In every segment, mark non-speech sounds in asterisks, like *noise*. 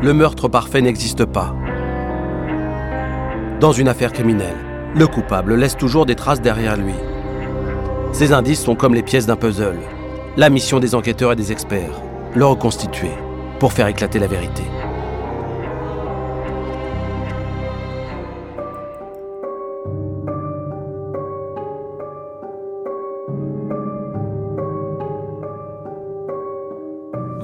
le meurtre parfait n'existe pas. Dans une affaire criminelle, le coupable laisse toujours des traces derrière lui. Ces indices sont comme les pièces d'un puzzle. La mission des enquêteurs et des experts, le reconstituer pour faire éclater la vérité.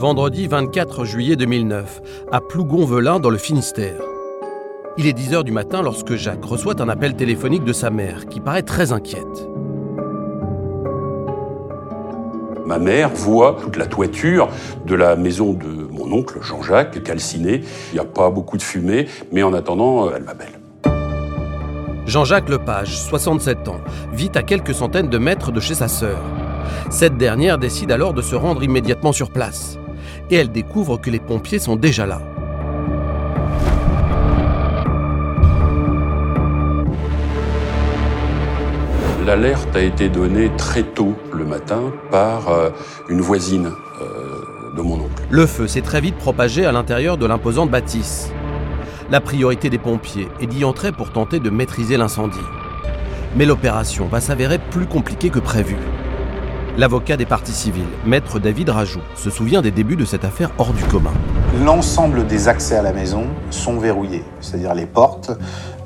Vendredi 24 juillet 2009, à Plougonvelin dans le Finistère. Il est 10h du matin lorsque Jacques reçoit un appel téléphonique de sa mère qui paraît très inquiète. Ma mère voit toute la toiture de la maison de mon oncle Jean-Jacques calcinée. Il n'y a pas beaucoup de fumée, mais en attendant, elle m'appelle. Jean-Jacques Lepage, 67 ans, vit à quelques centaines de mètres de chez sa sœur. Cette dernière décide alors de se rendre immédiatement sur place. Et elle découvre que les pompiers sont déjà là. L'alerte a été donnée très tôt le matin par euh, une voisine euh, de mon oncle. Le feu s'est très vite propagé à l'intérieur de l'imposante bâtisse. La priorité des pompiers est d'y entrer pour tenter de maîtriser l'incendie. Mais l'opération va s'avérer plus compliquée que prévu. L'avocat des parties civiles, maître David Rajoux, se souvient des débuts de cette affaire hors du commun. L'ensemble des accès à la maison sont verrouillés, c'est-à-dire les portes,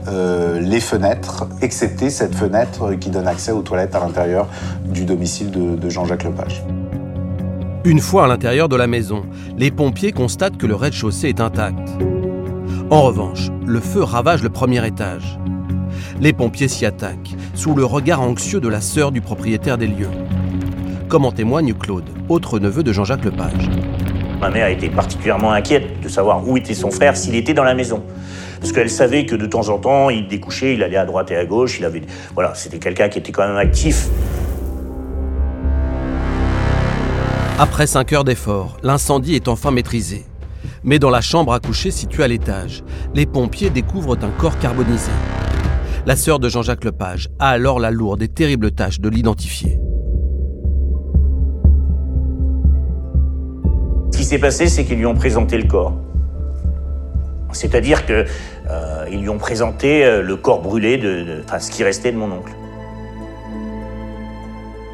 euh, les fenêtres, excepté cette fenêtre qui donne accès aux toilettes à l'intérieur du domicile de, de Jean-Jacques Lepage. Une fois à l'intérieur de la maison, les pompiers constatent que le rez-de-chaussée est intact. En revanche, le feu ravage le premier étage. Les pompiers s'y attaquent, sous le regard anxieux de la sœur du propriétaire des lieux. Comme en témoigne Claude, autre neveu de Jean-Jacques Lepage. Ma mère était particulièrement inquiète de savoir où était son frère, s'il était dans la maison. Parce qu'elle savait que de temps en temps, il découchait, il allait à droite et à gauche, il avait... Voilà, c'était quelqu'un qui était quand même actif. Après 5 heures d'effort, l'incendie est enfin maîtrisé. Mais dans la chambre à coucher située à l'étage, les pompiers découvrent un corps carbonisé. La sœur de Jean-Jacques Lepage a alors la lourde et terrible tâche de l'identifier. S'est passé, c'est qu'ils lui ont présenté le corps. C'est-à-dire qu'ils euh, lui ont présenté euh, le corps brûlé, de, enfin ce qui restait de mon oncle.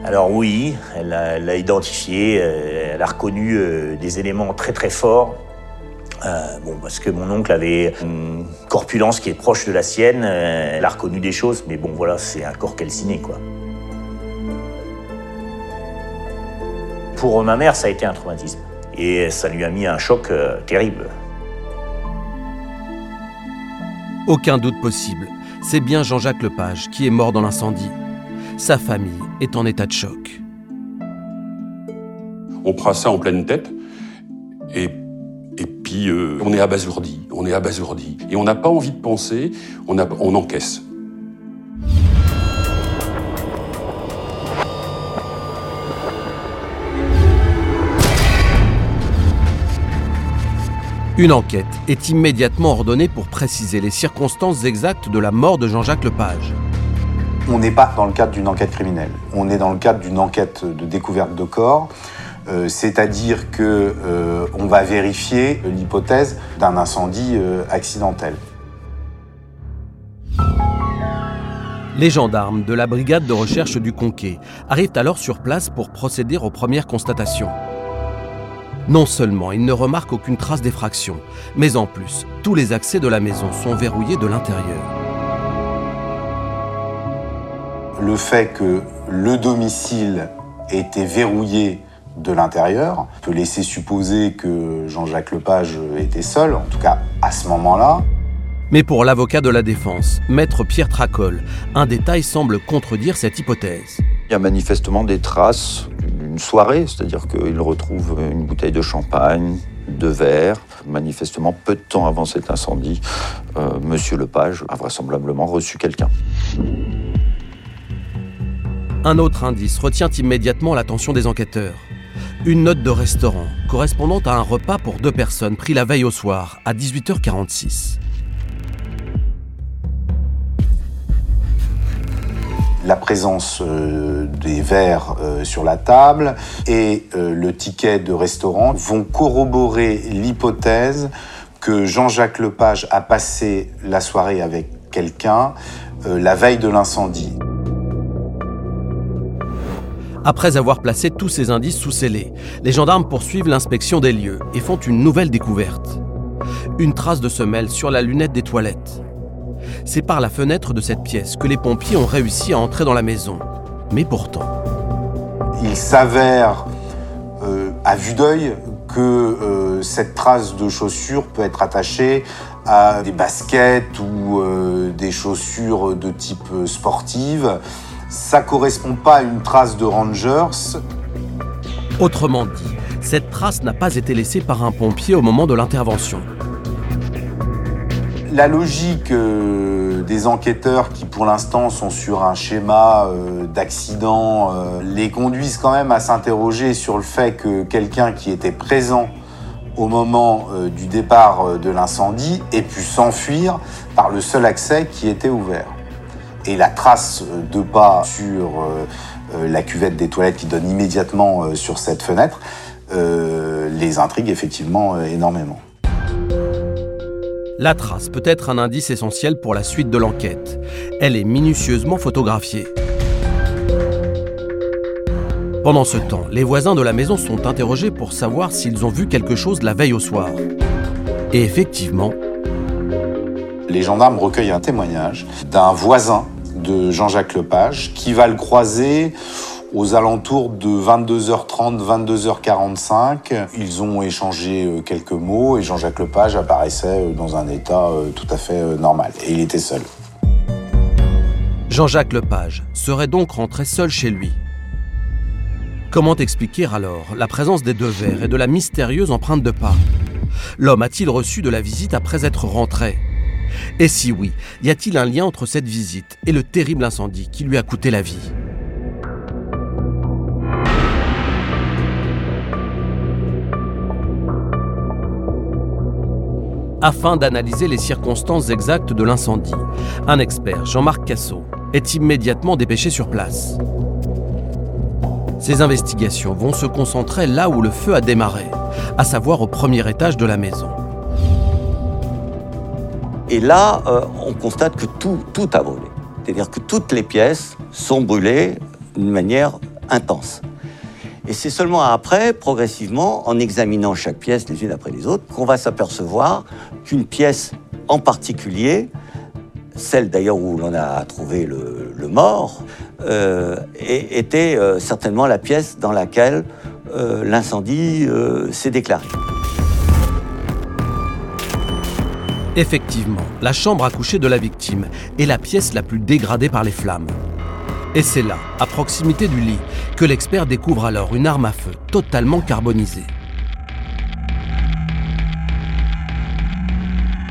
Alors oui, elle l'a identifié, euh, elle a reconnu des éléments très très forts. Parce que mon oncle avait une corpulence qui est proche de la sienne, elle a reconnu des choses, mais bon voilà, c'est un corps calciné quoi. Pour ma mère, ça a été un traumatisme. Et ça lui a mis un choc euh, terrible. Aucun doute possible, c'est bien Jean-Jacques Lepage qui est mort dans l'incendie. Sa famille est en état de choc. On prend ça en pleine tête et, et puis euh, on est abasourdi, on est abasourdi. Et on n'a pas envie de penser, on, a, on encaisse. Une enquête est immédiatement ordonnée pour préciser les circonstances exactes de la mort de Jean-Jacques Lepage. On n'est pas dans le cadre d'une enquête criminelle. On est dans le cadre d'une enquête de découverte de corps. Euh, c'est-à-dire que euh, on va vérifier l'hypothèse d'un incendie euh, accidentel. Les gendarmes de la brigade de recherche du Conquet arrivent alors sur place pour procéder aux premières constatations. Non seulement ils ne remarquent aucune trace d'effraction, mais en plus, tous les accès de la maison sont verrouillés de l'intérieur. Le fait que le domicile ait été verrouillé de l'intérieur peut laisser supposer que Jean-Jacques Lepage était seul, en tout cas à ce moment-là. Mais pour l'avocat de la défense, maître Pierre Tracol, un détail semble contredire cette hypothèse. Il y a manifestement des traces d'une soirée, c'est-à-dire qu'il retrouve une bouteille de champagne, de verre. Manifestement, peu de temps avant cet incendie, euh, Monsieur Lepage a vraisemblablement reçu quelqu'un. Un autre indice retient immédiatement l'attention des enquêteurs. Une note de restaurant correspondant à un repas pour deux personnes pris la veille au soir à 18h46. La présence euh, des verres euh, sur la table et euh, le ticket de restaurant vont corroborer l'hypothèse que Jean-Jacques Lepage a passé la soirée avec quelqu'un la veille de l'incendie. Après avoir placé tous ces indices sous scellés, les gendarmes poursuivent l'inspection des lieux et font une nouvelle découverte. Une trace de semelle sur la lunette des toilettes. C'est par la fenêtre de cette pièce que les pompiers ont réussi à entrer dans la maison. Mais pourtant. Il s'avère euh, à vue d'œil que euh, cette trace de chaussure peut être attachée à des baskets ou euh, des chaussures de type sportive ça correspond pas à une trace de Rangers. Autrement dit, cette trace n'a pas été laissée par un pompier au moment de l'intervention. La logique euh, des enquêteurs qui pour l'instant sont sur un schéma euh, d'accident euh, les conduisent quand même à s'interroger sur le fait que quelqu'un qui était présent au moment du départ de l'incendie ait pu s'enfuir par le seul accès qui était ouvert et la trace de pas sur la cuvette des toilettes qui donne immédiatement sur cette fenêtre les intrigue effectivement énormément. La trace peut être un indice essentiel pour la suite de l'enquête. Elle est minutieusement photographiée. Pendant ce temps, les voisins de la maison sont interrogés pour savoir s'ils ont vu quelque chose la veille au soir. Et effectivement, les gendarmes recueillent un témoignage d'un voisin de Jean-Jacques Lepage, qui va le croiser aux alentours de 22h30, 22h45. Ils ont échangé euh, quelques mots et Jean-Jacques Lepage apparaissait euh, dans un état euh, tout à fait normal. Et il était seul. Jean-Jacques Lepage serait donc rentré seul chez lui. Comment expliquer alors la présence des deux verres et de la mystérieuse empreinte de pas? L'homme a-t-il reçu de la visite après être rentré? Et si oui, y a-t-il un lien entre cette visite et le terrible incendie qui lui a coûté la vie? Afin d'analyser les circonstances exactes de l'incendie, un expert, Jean-Marc Cassot, est immédiatement dépêché sur place. Ces investigations vont se concentrer là où le feu a démarré, à savoir au premier étage de la maison. Et là, euh, on constate que tout, tout a brûlé. C'est-à-dire que toutes les pièces sont brûlées d'une manière intense. Et c'est seulement après, progressivement, en examinant chaque pièce les unes après les autres, qu'on va s'apercevoir qu'une pièce en particulier, celle d'ailleurs où l'on a trouvé le, mort, euh, était euh, certainement la pièce dans laquelle l'incendie s'est déclaré. Effectivement, la chambre à coucher de la victime est la pièce la plus dégradée par les flammes. Et c'est là, à proximité du lit, que l'expert découvre alors une arme à feu totalement carbonisée.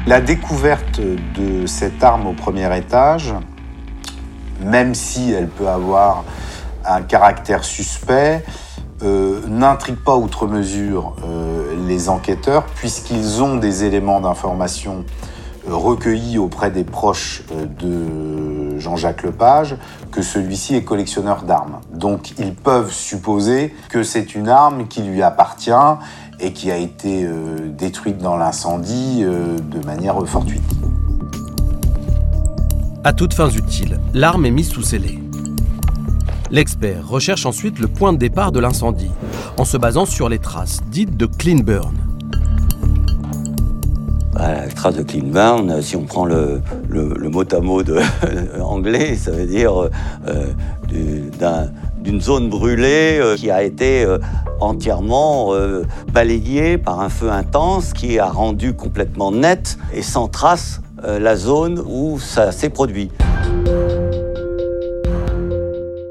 La découverte de cette arme au premier étage, même si elle peut avoir un caractère suspect, euh, n'intrigue pas outre mesure euh, les enquêteurs puisqu'ils ont des éléments d'information euh, recueillis auprès des proches de Jean-Jacques Lepage que celui-ci est collectionneur d'armes. Donc ils peuvent supposer que c'est une arme qui lui appartient et qui a été détruite dans l'incendie de manière fortuite. À toutes fins utiles, l'arme est mise sous scellé. L'expert recherche ensuite le point de départ de l'incendie, en se basant sur les traces dites de clean burn. Les traces de clean burn, si on prend le, mot à mot *laughs* anglais, ça veut dire euh, d'une zone brûlée euh, qui a été euh, entièrement balayée par un feu intense qui a rendu complètement nette et sans trace la zone où ça s'est produit.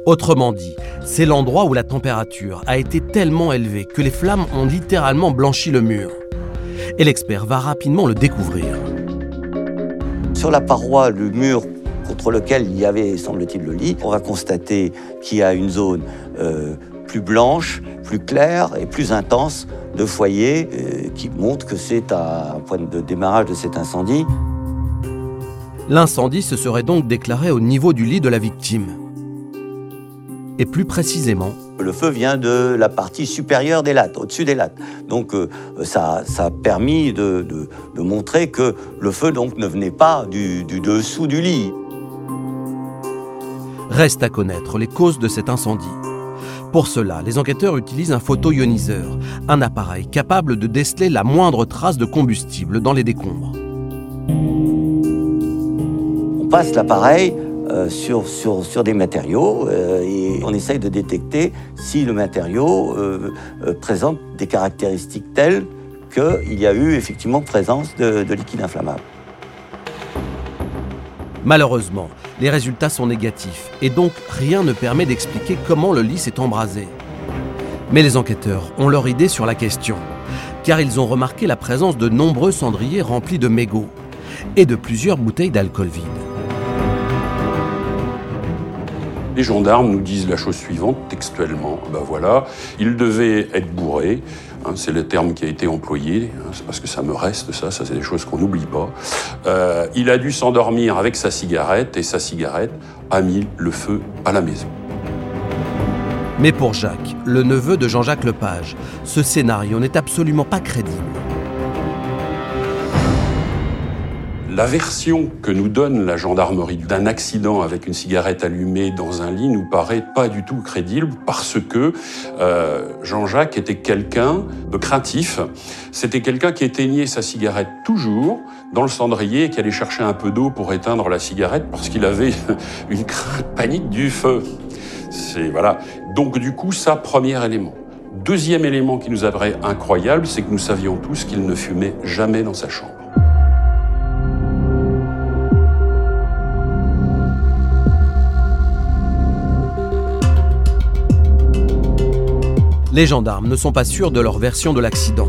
Autrement dit, c'est l'endroit où la température a été tellement élevée que les flammes ont littéralement blanchi le mur. Et l'expert va rapidement le découvrir. Sur la paroi, le mur contre lequel il y avait, semble-t-il, le lit, on va constater qu'il y a une zone euh, plus blanche, plus claire et plus intense de foyer euh, qui montre que c'est un point de démarrage de cet incendie. L'incendie se serait donc déclaré au niveau du lit de la victime et plus précisément Le feu vient de la partie supérieure des lattes, au-dessus des lattes. Donc euh, ça, ça, a permis de, montrer que le feu donc, ne venait pas du, du dessous du lit. Reste à connaître les causes de cet incendie. Pour cela, les enquêteurs utilisent un photoioniseur, un appareil capable de déceler la moindre trace de combustible dans les décombres. On passe l'appareil euh, sur, des matériaux euh, et on essaye de détecter si le matériau euh, présente des caractéristiques telles qu'il y a eu effectivement présence de liquide inflammable. Malheureusement, les résultats sont négatifs et donc rien ne permet d'expliquer comment le lit s'est embrasé. Mais les enquêteurs ont leur idée sur la question, car ils ont remarqué la présence de nombreux cendriers remplis de mégots et de plusieurs bouteilles d'alcool vide. Les gendarmes nous disent la chose suivante textuellement. Ben voilà, il devait être bourré. Hein, c'est le terme qui a été employé. Hein, c'est parce que ça me reste, ça. Ça, c'est des choses qu'on n'oublie pas. Euh, il a dû s'endormir avec sa cigarette et sa cigarette a mis le feu à la maison. Mais pour Jacques, le neveu de Jean-Jacques Lepage, ce scénario n'est absolument pas crédible. La version que nous donne la gendarmerie d'un accident avec une cigarette allumée dans un lit nous paraît pas du tout crédible parce que euh, Jean-Jacques était quelqu'un de craintif. C'était quelqu'un qui éteignait sa cigarette toujours dans le cendrier et qui allait chercher un peu d'eau pour éteindre la cigarette parce qu'il avait *laughs* une crainte panique du feu. C'est voilà. Donc du coup, ça premier élément. Deuxième élément qui nous apparaît incroyable, c'est que nous savions tous qu'il ne fumait jamais dans sa chambre. Les gendarmes ne sont pas sûrs de leur version de l'accident.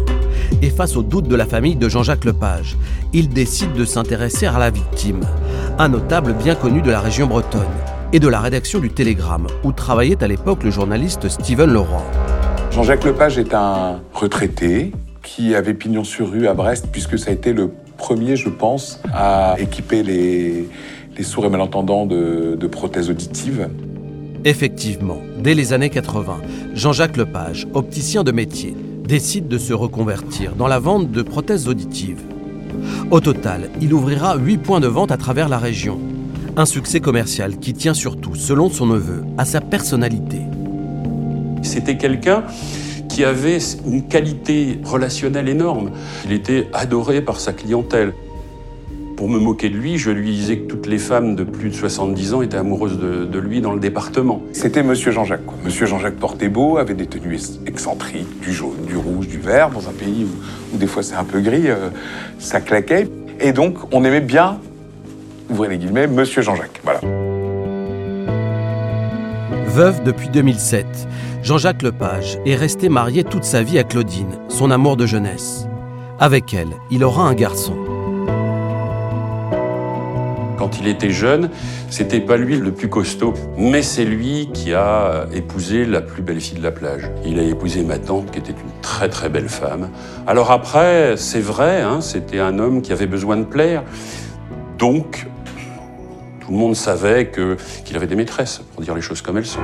Et face aux doutes de la famille de Jean-Jacques Lepage, ils décident de s'intéresser à la victime, un notable bien connu de la région bretonne et de la rédaction du Télégramme, où travaillait à l'époque le journaliste Steven Laurent. Jean-Jacques Lepage est un retraité qui avait pignon sur rue à Brest, puisque ça a été le premier, je pense, à équiper les, sourds et malentendants de, de prothèses auditives. Effectivement, dès les années 80, Jean-Jacques Lepage, opticien de métier, décide de se reconvertir dans la vente de prothèses auditives. Au total, il ouvrira 8 points de vente à travers la région. Un succès commercial qui tient surtout, selon son neveu, à sa personnalité. C'était quelqu'un qui avait une qualité relationnelle énorme. Il était adoré par sa clientèle. Pour me moquer de lui, je lui disais que toutes les femmes de plus de 70 ans étaient amoureuses de, lui dans le département. C'était Monsieur Jean-Jacques. Monsieur Jean-Jacques portait beau, avait des tenues excentriques, du jaune, du rouge, du vert, dans un pays où, des fois c'est un peu gris, euh, ça claquait. Et donc on aimait bien, ouvrez les guillemets, Monsieur Jean-Jacques. Voilà. Veuve depuis 2007, Jean-Jacques Lepage est resté marié toute sa vie à Claudine, son amour de jeunesse. Avec elle, il aura un garçon quand il était jeune, c'était pas lui le plus costaud, mais c'est lui qui a épousé la plus belle fille de la plage. Il a épousé ma tante, qui était une très très belle femme. Alors après, c'est vrai, hein, c'était un homme qui avait besoin de plaire. Donc, tout le monde savait qu'il avait des maîtresses, pour dire les choses comme elles sont.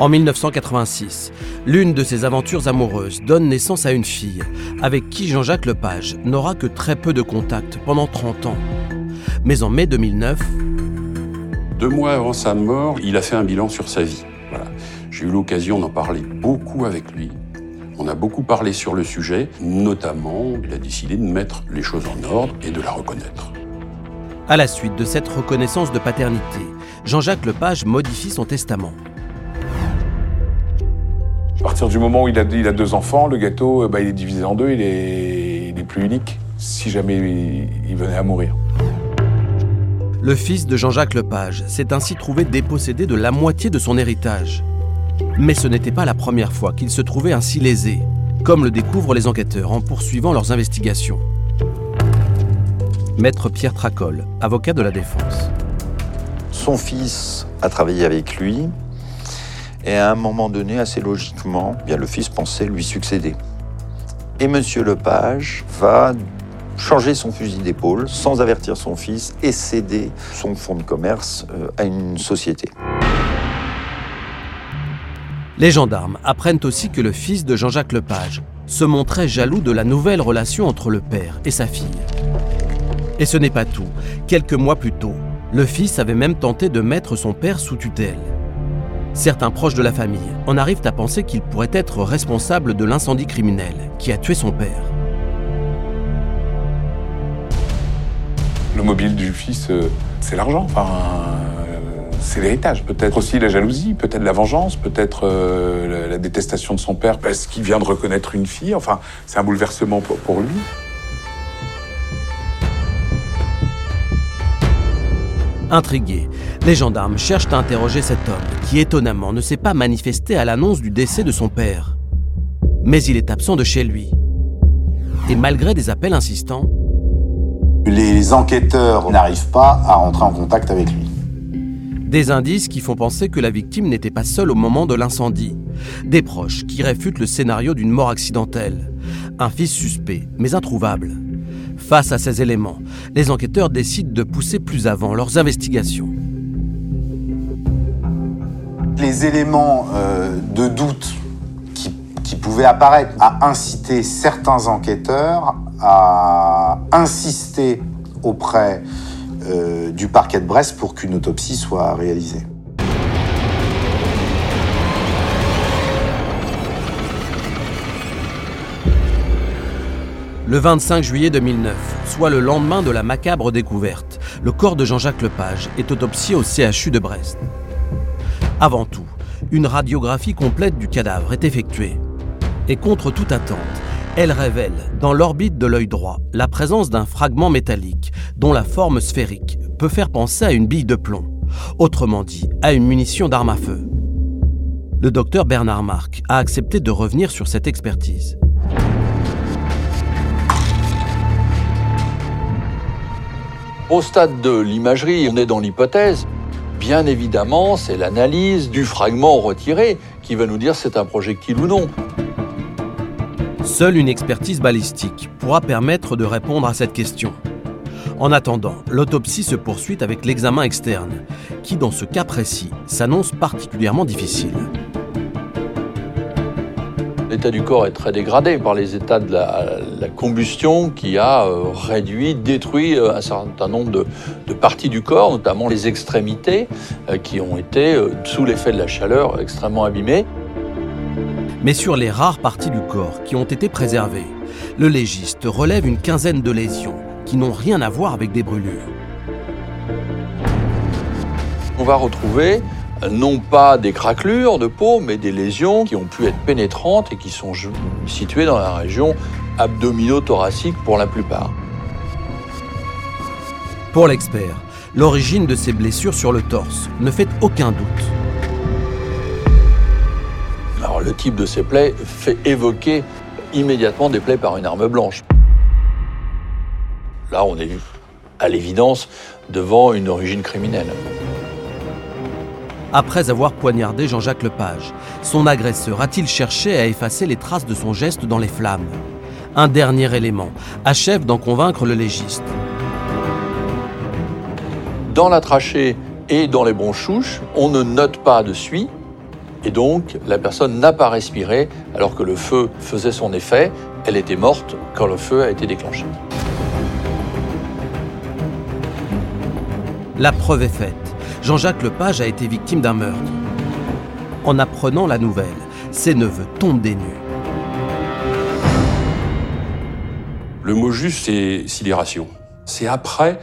En 1986, l'une de ses aventures amoureuses donne naissance à une fille, avec qui Jean-Jacques Lepage n'aura que très peu de contact pendant 30 ans. Mais en mai 2009, deux mois avant sa mort, il a fait un bilan sur sa vie. J'ai eu l'occasion d'en parler beaucoup avec lui. On a beaucoup parlé sur le sujet, notamment, il a décidé de mettre les choses en ordre et de la reconnaître. À la suite de cette reconnaissance de paternité, Jean-Jacques Lepage modifie son testament. À partir du moment où il a, il a deux enfants, le gâteau, bah, il est divisé en deux, il est, il est plus unique si jamais il venait à mourir. Le fils de Jean-Jacques Lepage s'est ainsi trouvé dépossédé de la moitié de son héritage. Mais ce n'était pas la première fois qu'il se trouvait ainsi lésé, comme le découvrent les enquêteurs en poursuivant leurs investigations. Maître Pierre Tracol, avocat de la défense. Son fils a travaillé avec lui et à un moment donné, assez logiquement, bien le fils pensait lui succéder. Et Monsieur Lepage va changer son fusil d'épaule sans avertir son fils et céder son fonds de commerce euh, à une société. Les gendarmes apprennent aussi que le fils de Jean-Jacques Lepage se montrait jaloux de la nouvelle relation entre le père et sa fille. Et ce n'est pas tout. Quelques mois plus tôt, le fils avait même tenté de mettre son père sous tutelle. Certains proches de la famille en arrivent à penser qu'il pourrait être responsable de l'incendie criminel qui a tué son père. Le mobile du fils, euh, c'est l'argent. Enfin, euh, c'est l'héritage. Peut-être aussi la jalousie, peut-être la vengeance, peut-être euh, la, détestation de son père parce qu'il vient de reconnaître une fille. Enfin, c'est un bouleversement pour, pour lui. Intrigués, les gendarmes cherchent à interroger cet homme qui étonnamment ne s'est pas manifesté à l'annonce du décès de son père. Mais il est absent de chez lui. Et malgré des appels insistants, Les enquêteurs n'arrivent pas à rentrer en contact avec lui. des indices qui font penser que la victime n'était pas seule au moment de l'incendie. Des proches qui réfutent le scénario d'une mort accidentelle. Un fils suspect, mais introuvable. Face à ces éléments, les enquêteurs décident de pousser plus avant leurs investigations. Les éléments euh, de doute qui pouvaient apparaître a incité certains enquêteurs à insister auprès euh, du parquet de Brest pour qu'une autopsie soit réalisée. Le 25 juillet 2009, soit le lendemain de la macabre découverte, le corps de Jean-Jacques Lepage est autopsié au CHU de Brest. Avant tout, une radiographie complète du cadavre est effectuée. Et contre toute attente, elle révèle, dans l'orbite de l'œil droit, la présence d'un fragment métallique dont la forme sphérique peut faire penser à une bille de plomb, autrement dit, à une munition d'arme à feu. Le docteur Bernard Marc a accepté de revenir sur cette expertise. Au stade de l'imagerie, on est dans l'hypothèse. Bien évidemment, c'est l'analyse du fragment retiré qui va nous dire si c'est un projectile ou non. Seule une expertise balistique pourra permettre de répondre à cette question. En attendant, l'autopsie se poursuit avec l'examen externe, qui dans ce cas précis s'annonce particulièrement difficile. L'état du corps est très dégradé par les états de la, combustion qui a euh, réduit, détruit euh, un certain nombre de, parties du corps, notamment les extrémités, euh, qui ont été, sous l'effet de la chaleur, extrêmement abîmées. Mais sur les rares parties du corps qui ont été préservées, le légiste relève une quinzaine de lésions qui n'ont rien à voir avec des brûlures. On va retrouver euh, non pas des craquelures de peau, mais des lésions qui ont pu être pénétrantes et qui sont situées dans la région abdomino-thoracique pour la plupart. Pour l'expert, l'origine de ces blessures sur le torse ne fait aucun doute. Le type de ces plaies fait évoquer immédiatement des plaies par une arme blanche. Là, on est à l'évidence devant une origine criminelle. Après avoir poignardé Jean-Jacques Lepage, son agresseur a-t-il cherché à effacer les traces de son geste dans les flammes? Un dernier élément achève d'en convaincre le légiste. Dans la trachée et dans les bronchouches, on ne note pas de suie, et donc la personne n'a pas respiré alors que le feu faisait son effet. Elle était morte quand le feu a été déclenché. La preuve est faite. Jean-Jacques Lepage a été victime d'un meurtre. En apprenant la nouvelle, ses neveux tombent des nues. Le mot juste, c'est sidération. C'est après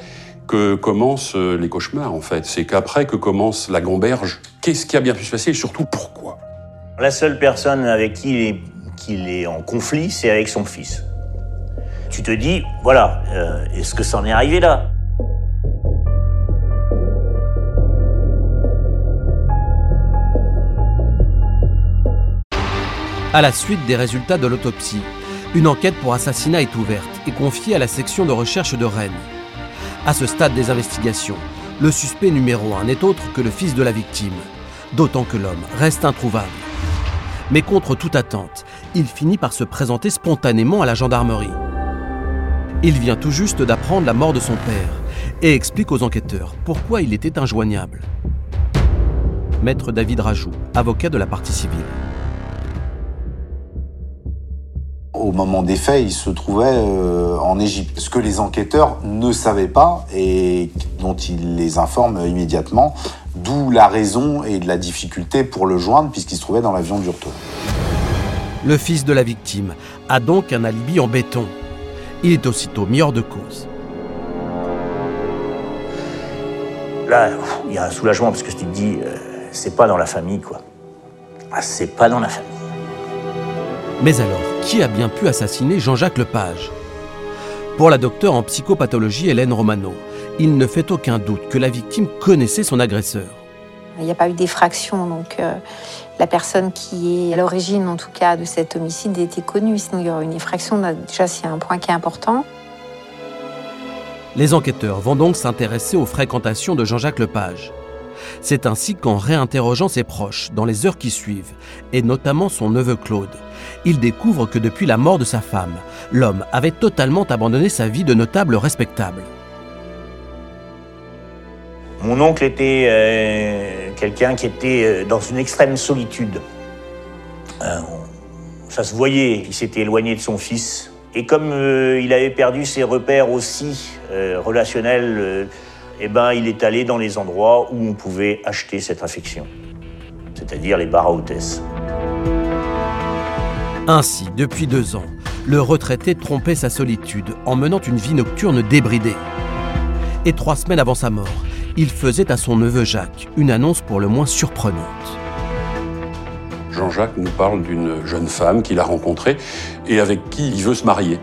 que commencent les cauchemars, en fait. C'est qu'après que commence la gamberge. Qu'est-ce qui a bien pu se passer et surtout pourquoi? La seule personne avec qui il est, qu'il est en conflit, c'est avec son fils. Tu te dis, voilà, euh, est-ce que ça en est arrivé là? À la suite des résultats de l'autopsie, une enquête pour assassinat est ouverte et confiée à la section de recherche de Rennes. À ce stade des investigations, le suspect numéro un n'est autre que le fils de la victime, d'autant que l'homme reste introuvable. Mais contre toute attente, il finit par se présenter spontanément à la gendarmerie. Il vient tout juste d'apprendre la mort de son père et explique aux enquêteurs pourquoi il était injoignable. maître David Rajou, avocat de la partie civile. Au moment des faits, il se trouvait euh, en Égypte. Ce que les enquêteurs ne savaient pas et dont il les informe immédiatement, d'où la raison et de la difficulté pour le joindre puisqu'il se trouvait dans l'avion d'Urto. Le fils de la victime a donc un alibi en béton. Il est aussitôt mis hors de cause. Là, il y a un soulagement parce que tu te dis, euh, c'est pas dans la famille, quoi. Ah, c'est pas dans la famille. Mais alors, qui a bien pu assassiner Jean-Jacques Lepage? Pour la docteure en psychopathologie Hélène Romano, il ne fait aucun doute que la victime connaissait son agresseur. Il n'y a pas eu d'effraction, donc euh, la personne qui est à l'origine, en tout cas, de cet homicide était connue. Sinon, il y aurait une effraction. Déjà, c'est un point qui est important. Les enquêteurs vont donc s'intéresser aux fréquentations de Jean-Jacques Lepage. C'est ainsi qu'en réinterrogeant ses proches dans les heures qui suivent, et notamment son neveu Claude, il découvre que depuis la mort de sa femme, l'homme avait totalement abandonné sa vie de notable respectable. Mon oncle était euh, quelqu'un qui était euh, dans une extrême solitude. Euh, ça se voyait, il s'était éloigné de son fils. Et comme il avait perdu ses repères aussi relationnels, eh ben, il est allé dans les endroits où on pouvait acheter cette affection, c'est-à-dire les bars à hôtesse. Ainsi, depuis deux ans, le retraité trompait sa solitude en menant une vie nocturne débridée. Et trois semaines avant sa mort, il faisait à son neveu Jacques une annonce pour le moins surprenante. Jean-Jacques nous parle d'une jeune femme qu'il a rencontrée et avec qui il veut se marier.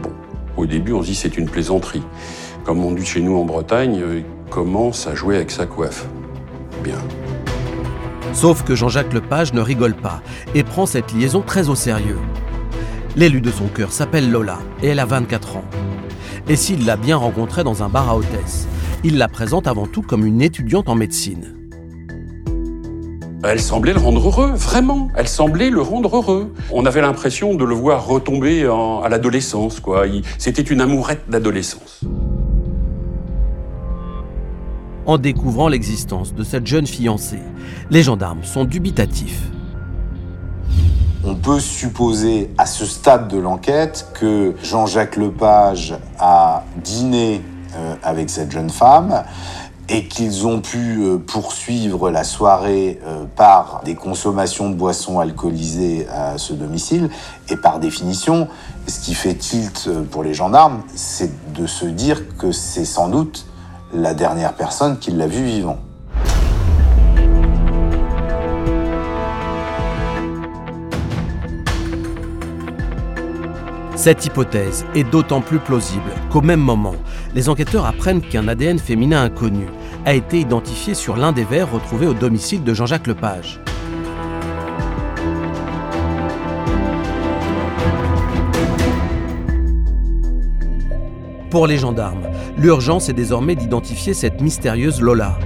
Bon, au début, on se dit c'est une plaisanterie. Comme on dit chez nous en Bretagne, euh, il commence à jouer avec sa coiffe. Bien. Sauf que Jean-Jacques Lepage ne rigole pas et prend cette liaison très au sérieux. L'élu de son cœur s'appelle Lola et elle a 24 ans. Et s'il l'a bien rencontrée dans un bar à hôtesse, il la présente avant tout comme une étudiante en médecine. Elle semblait le rendre heureux, vraiment. Elle semblait le rendre heureux. On avait l'impression de le voir retomber à l'adolescence, quoi. C'était une amourette d'adolescence. En découvrant l'existence de cette jeune fiancée, les gendarmes sont dubitatifs. On peut supposer à ce stade de l'enquête que Jean-Jacques Lepage a dîné euh, avec cette jeune femme et qu'ils ont pu euh, poursuivre la soirée euh, par des consommations de boissons alcoolisées à ce domicile. Et par définition, ce qui fait tilt pour les gendarmes, c'est de se dire que c'est sans doute la dernière personne qui l'a vu vivant. Cette hypothèse est d'autant plus plausible qu'au même moment, les enquêteurs apprennent qu'un ADN féminin inconnu a été identifié sur l'un des verres retrouvés au domicile de Jean-Jacques Lepage. Pour les gendarmes, l'urgence est désormais d'identifier cette mystérieuse Lola.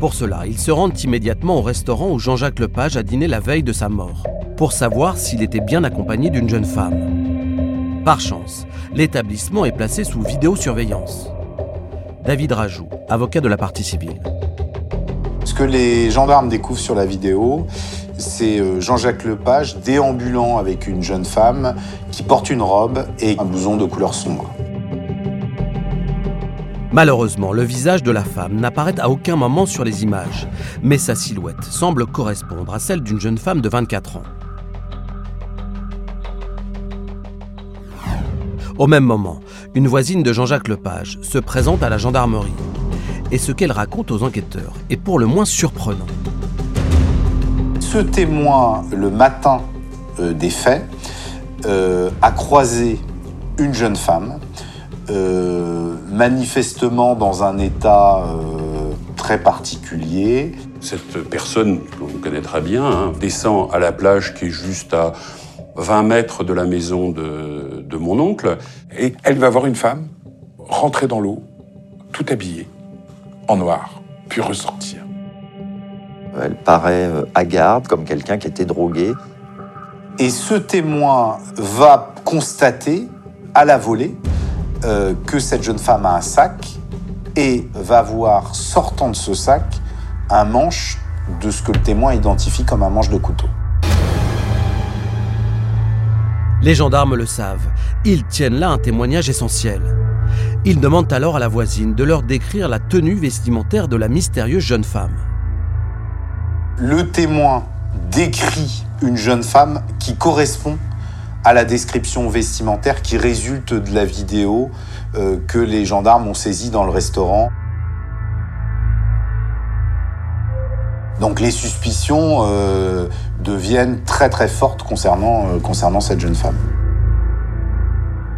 Pour cela, ils se rendent immédiatement au restaurant où Jean-Jacques Lepage a dîné la veille de sa mort, pour savoir s'il était bien accompagné d'une jeune femme. Par chance, l'établissement est placé sous vidéosurveillance. David Rajou, avocat de la partie civile. Ce que les gendarmes découvrent sur la vidéo, c'est euh, Jean-Jacques Lepage déambulant avec une jeune femme qui porte une robe et un blouson de couleur sombre. Malheureusement, le visage de la femme n'apparaît à aucun moment sur les images, mais sa silhouette semble correspondre à celle d'une jeune femme de 24 ans. Au même moment, une voisine de Jean-Jacques Lepage se présente à la gendarmerie. Et ce qu'elle raconte aux enquêteurs est pour le moins surprenant. Ce témoin, le matin euh, des faits, euh, a croisé une jeune femme, euh, manifestement dans un état très particulier. Cette personne, qu'on connaîtra bien, hein, descend à la plage qui est juste à 20 mètres de la maison de, de mon oncle. Et elle va voir une femme rentrer dans l'eau, tout habillée, en noir, puis ressortir. Elle paraît euh, hagarde, comme quelqu'un qui était drogué. Et ce témoin va constater à la volée euh, que cette jeune femme a un sac et va voir sortant de ce sac un manche de ce que le témoin identifie comme un manche de couteau. Les gendarmes le savent. Ils tiennent là un témoignage essentiel. Ils demandent alors à la voisine de leur décrire la tenue vestimentaire de la mystérieuse jeune femme. Le témoin décrit une jeune femme qui correspond à la description vestimentaire qui résulte de la vidéo euh, que les gendarmes ont saisie dans le restaurant. Donc les suspicions euh, deviennent très très fortes concernant, euh, concernant cette jeune femme.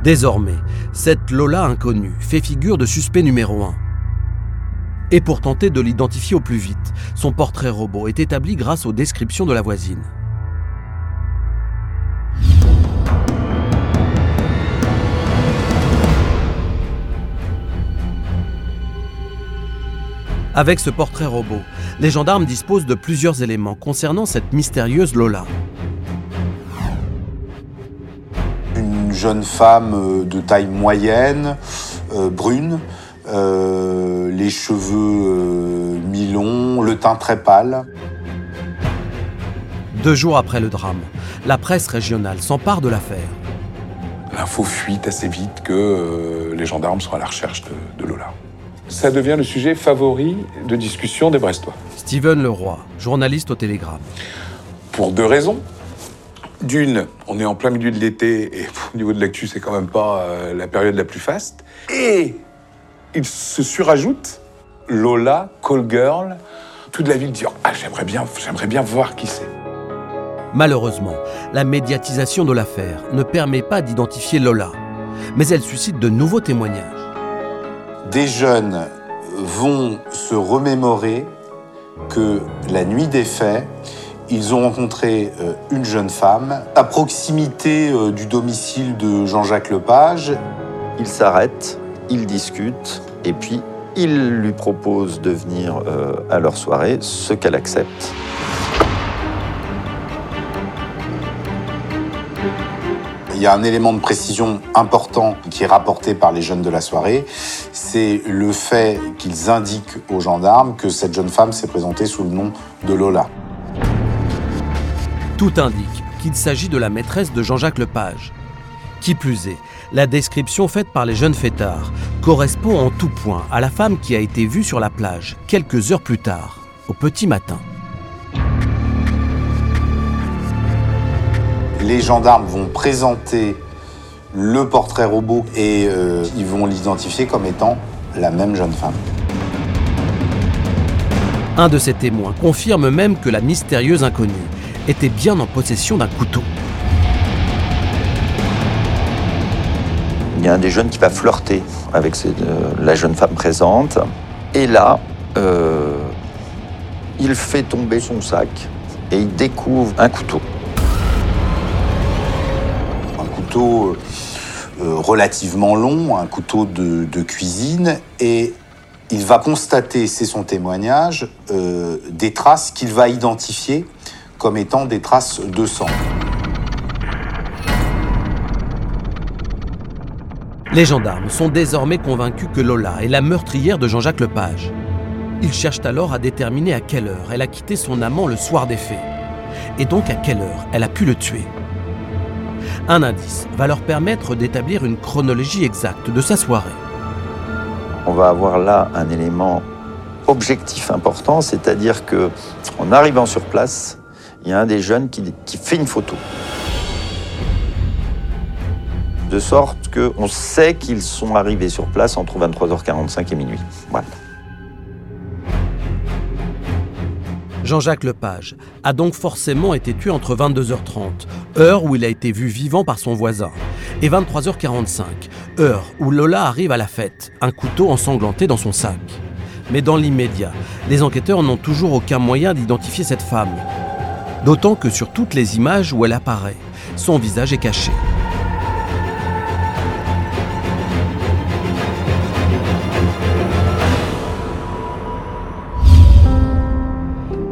Désormais, cette Lola inconnue fait figure de suspect numéro un. Et pour tenter de l'identifier au plus vite, son portrait robot est établi grâce aux descriptions de la voisine. Avec ce portrait robot, les gendarmes disposent de plusieurs éléments concernant cette mystérieuse Lola. Une jeune femme euh, de taille moyenne, euh, brune, euh, les cheveux mi-longs, le teint très pâle. Deux jours après le drame, la presse régionale s'empare de l'affaire. L'info fuite assez vite que les gendarmes sont à la recherche de, de Lola ça devient le sujet favori de discussion des Brestois. Steven Leroy, journaliste au Télégramme. Pour deux raisons. D'une, on est en plein milieu de l'été et *laughs* au niveau de l'actu, c'est quand même pas euh, la période la plus faste. Et il se surajoute Lola, call girl. Toute la ville dit Ah, j'aimerais bien, j'aimerais bien voir qui c'est. Malheureusement, la médiatisation de l'affaire ne permet pas d'identifier Lola, mais elle suscite de nouveaux témoignages des jeunes vont se remémorer que la nuit des faits, ils ont rencontré euh, une jeune femme à proximité euh, du domicile de Jean-Jacques Lepage. Ils s'arrêtent, ils discutent et puis ils lui proposent de venir euh, à leur soirée, ce qu'elle accepte. Il y a un élément de précision important qui est rapporté par les jeunes de la soirée, c'est le fait qu'ils indiquent aux gendarmes que cette jeune femme s'est présentée sous le nom de Lola. Tout indique qu'il s'agit de la maîtresse de Jean-Jacques Lepage. Qui plus est, la description faite par les jeunes fêtards correspond en tout point à la femme qui a été vue sur la plage quelques heures plus tard, au petit matin. Les gendarmes vont présenter le portrait robot et euh, ils vont l'identifier comme étant la même jeune femme. Un de ces témoins confirme même que la mystérieuse inconnue était bien en possession d'un couteau. Il y a un des jeunes qui va flirter avec euh, la jeune femme présente. Et là, euh, il fait tomber son sac et il découvre un couteau couteau euh, relativement long, un couteau de, cuisine, et il va constater, c'est son témoignage, euh, des traces qu'il va identifier comme étant des traces de sang. Les gendarmes sont désormais convaincus que Lola est la meurtrière de Jean-Jacques Lepage. Ils cherchent alors à déterminer à quelle heure elle a quitté son amant le soir des faits, et donc à quelle heure elle a pu le tuer. Un indice va leur permettre d'établir une chronologie exacte de sa soirée. On va avoir là un élément objectif important, c'est-à-dire que en arrivant sur place, il y a un des jeunes qui, fait une photo. De sorte qu'on sait qu'ils sont arrivés sur place entre 23h45 et minuit. Voilà. Jean-Jacques Lepage a donc forcément été tué entre 22h30, heure où il a été vu vivant par son voisin, et 23h45, heure où Lola arrive à la fête, un couteau ensanglanté dans son sac. Mais dans l'immédiat, les enquêteurs n'ont toujours aucun moyen d'identifier cette femme. D'autant que sur toutes les images où elle apparaît, son visage est caché.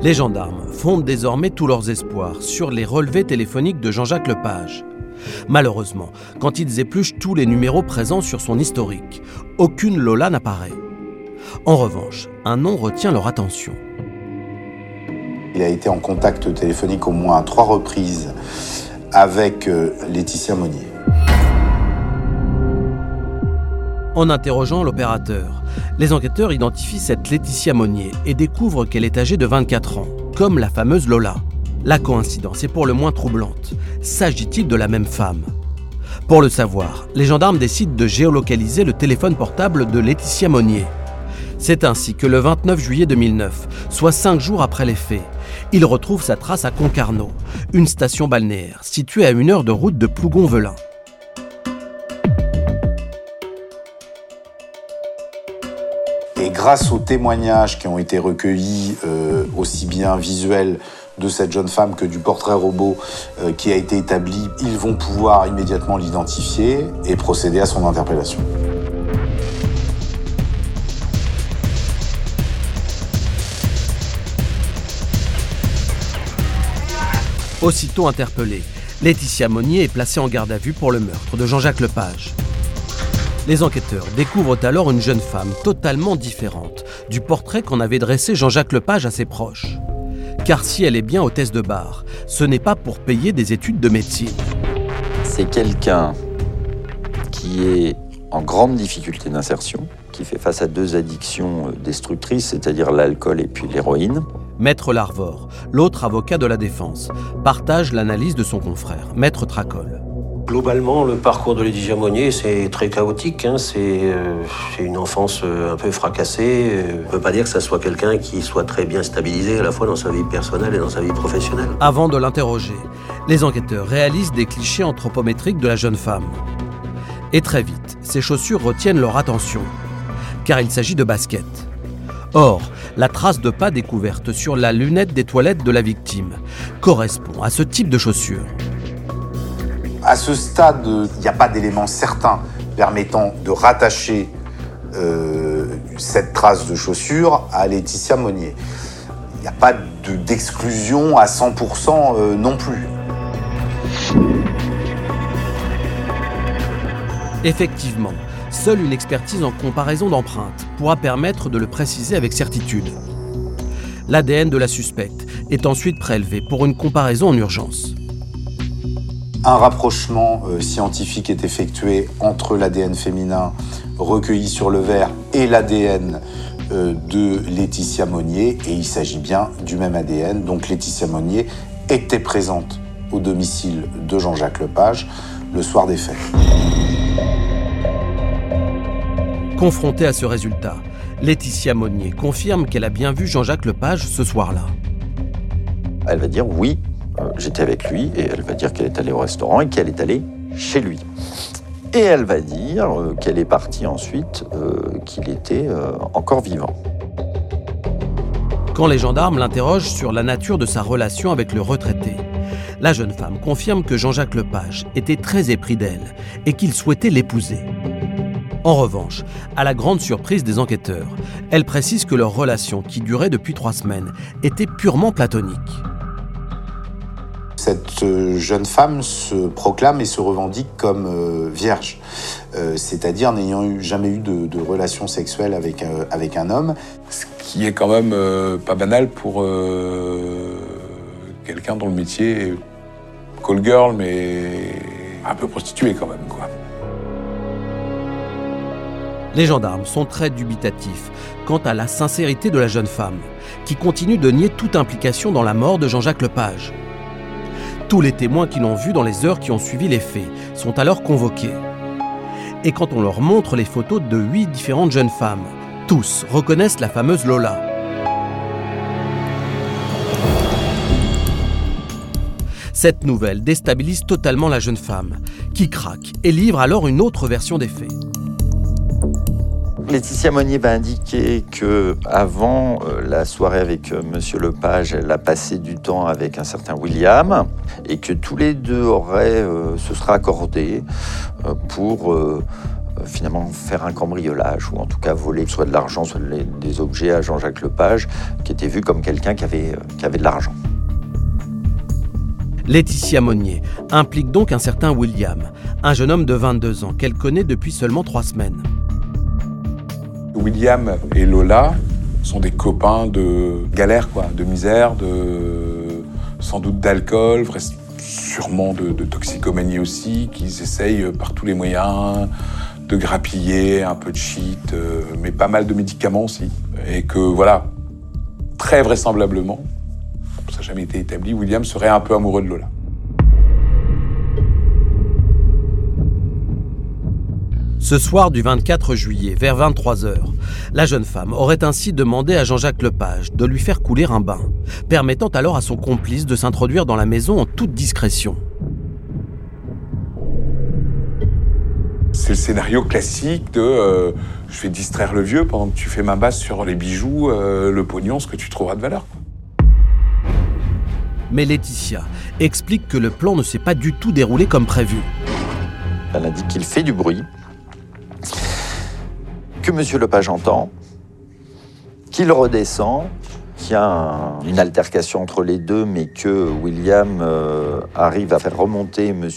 Les gendarmes fondent désormais tous leurs espoirs sur les relevés téléphoniques de Jean-Jacques Lepage. Malheureusement, quand ils épluchent tous les numéros présents sur son historique, aucune Lola n'apparaît. En revanche, un nom retient leur attention. Il a été en contact téléphonique au moins à trois reprises avec euh, Laetitia Monnier. En interrogeant l'opérateur, les enquêteurs identifient cette Laetitia Monnier et découvrent qu'elle est âgée de 24 ans, comme la fameuse Lola. La coïncidence est pour le moins troublante. S'agit-il de la même femme? Pour le savoir, les gendarmes décident de géolocaliser le téléphone portable de Laetitia Monnier. C'est ainsi que le 29 juillet 2009, soit cinq jours après les faits, il retrouve sa trace à Concarneau, une station balnéaire située à une heure de route de Plougon-Velin. Et grâce aux témoignages qui ont été recueillis, euh, aussi bien visuels de cette jeune femme que du portrait robot euh, qui a été établi, ils vont pouvoir immédiatement l'identifier et procéder à son interpellation. Aussitôt interpellée, Laetitia Monnier est placée en garde à vue pour le meurtre de Jean-Jacques Lepage. Les enquêteurs découvrent alors une jeune femme totalement différente du portrait qu'en avait dressé Jean-Jacques Lepage à ses proches. Car si elle est bien hôtesse de bar, ce n'est pas pour payer des études de médecine. C'est quelqu'un qui est en grande difficulté d'insertion, qui fait face à deux addictions euh, destructrices, c'est-à-dire l'alcool et puis l'héroïne. Maître Larvor, l'autre avocat de la défense, partage l'analyse de son confrère, Maître Tracol. Globalement, le parcours de Lady Monnier, c'est très chaotique. hein. C'est euh, c'est une enfance euh, un peu fracassée. Euh, On ne peut pas dire que ça soit quelqu'un qui soit très bien stabilisé à la fois dans sa vie personnelle et dans sa vie professionnelle. Avant de l'interroger, les enquêteurs réalisent des clichés anthropométriques de la jeune femme. Et très vite, ses chaussures retiennent leur attention, car il s'agit de baskets. Or, la trace de pas découverte sur la lunette des toilettes de la victime correspond à ce type de chaussures. À ce stade, il n'y a pas d'éléments certains permettant de rattacher euh, cette trace de chaussure à Laetitia Monnier. Il n'y a pas de- d'exclusion à 100% euh, non plus. Effectivement, seule une expertise en comparaison d'empreintes pourra permettre de le préciser avec certitude. L'ADN de la suspecte est ensuite prélevé pour une comparaison en urgence. Un rapprochement euh, scientifique est effectué entre l'ADN féminin recueilli sur le verre et l'ADN euh, de Laetitia Monnier, et il s'agit bien du même ADN. Donc Laetitia Monnier était présente au domicile de Jean-Jacques Lepage le soir des faits. Confrontée à ce résultat, Laetitia Monnier confirme qu'elle a bien vu Jean-Jacques Lepage ce soir-là. Elle va dire oui, j'étais avec lui, et elle va dire qu'elle est allée au restaurant et qu'elle est allée chez lui. Et elle va dire euh, qu'elle est partie ensuite, euh, qu'il était euh, encore vivant. Quand les gendarmes l'interrogent sur la nature de sa relation avec le retraité, la jeune femme confirme que Jean-Jacques Lepage était très épris d'elle et qu'il souhaitait l'épouser. En revanche, à la grande surprise des enquêteurs, elle précise que leur relation, qui durait depuis trois semaines, était purement platonique. Cette euh, jeune femme se proclame et se revendique comme euh, vierge, euh, c'est-à-dire n'ayant eu- jamais eu de, de relation sexuelle avec, euh, avec un homme. Ce qui est quand même euh, pas banal pour euh, quelqu'un dont le métier est call girl, mais un peu prostituée quand même, quoi. Les gendarmes sont très dubitatifs quant à la sincérité de la jeune femme, qui continue de nier toute implication dans la mort de Jean-Jacques Lepage. Tous les témoins qui l'ont vu dans les heures qui ont suivi les faits sont alors convoqués. Et quand on leur montre les photos de huit différentes jeunes femmes, tous reconnaissent la fameuse Lola. Cette nouvelle déstabilise totalement la jeune femme, qui craque et livre alors une autre version des faits. Laetitia Monnier va indiquer que avant euh, la soirée avec euh, Monsieur Lepage, elle a passé du temps avec un certain William et que tous les deux auraient euh, se seraient accordés euh, pour finalement faire un cambriolage ou en tout cas voler soit de l'argent, soit de- des objets à Jean-Jacques Lepage, qui était vu comme quelqu'un qui avait, qui avait de l'argent. Laetitia Monnier implique donc un certain William, un jeune homme de 22 ans qu'elle connaît depuis seulement trois semaines. William et Lola sont des copains de galère, quoi, de misère, sans doute d'alcool, sûrement de, de, toxicomanie aussi, qu'ils essayent par tous les moyens de grappiller, un peu de shit, euh, mais pas mal de médicaments aussi. Et que voilà, très vraisemblablement, ça n'a jamais été établi, William serait un peu amoureux de Lola. Ce soir du 24 juillet, vers 23h, la jeune femme aurait ainsi demandé à Jean-Jacques Lepage de lui faire couler un bain, permettant alors à son complice de s'introduire dans la maison en toute discrétion. C'est le scénario classique de euh, je vais distraire le vieux pendant que tu fais ma base sur les bijoux, euh, le pognon, ce que tu trouveras de valeur. Mais Laetitia explique que le plan ne s'est pas du tout déroulé comme prévu. Elle a dit qu'il fait du bruit, que M. Lepage entend, qu'il redescend, qu'il y a une altercation entre les deux, mais que William euh, arrive à faire remonter M.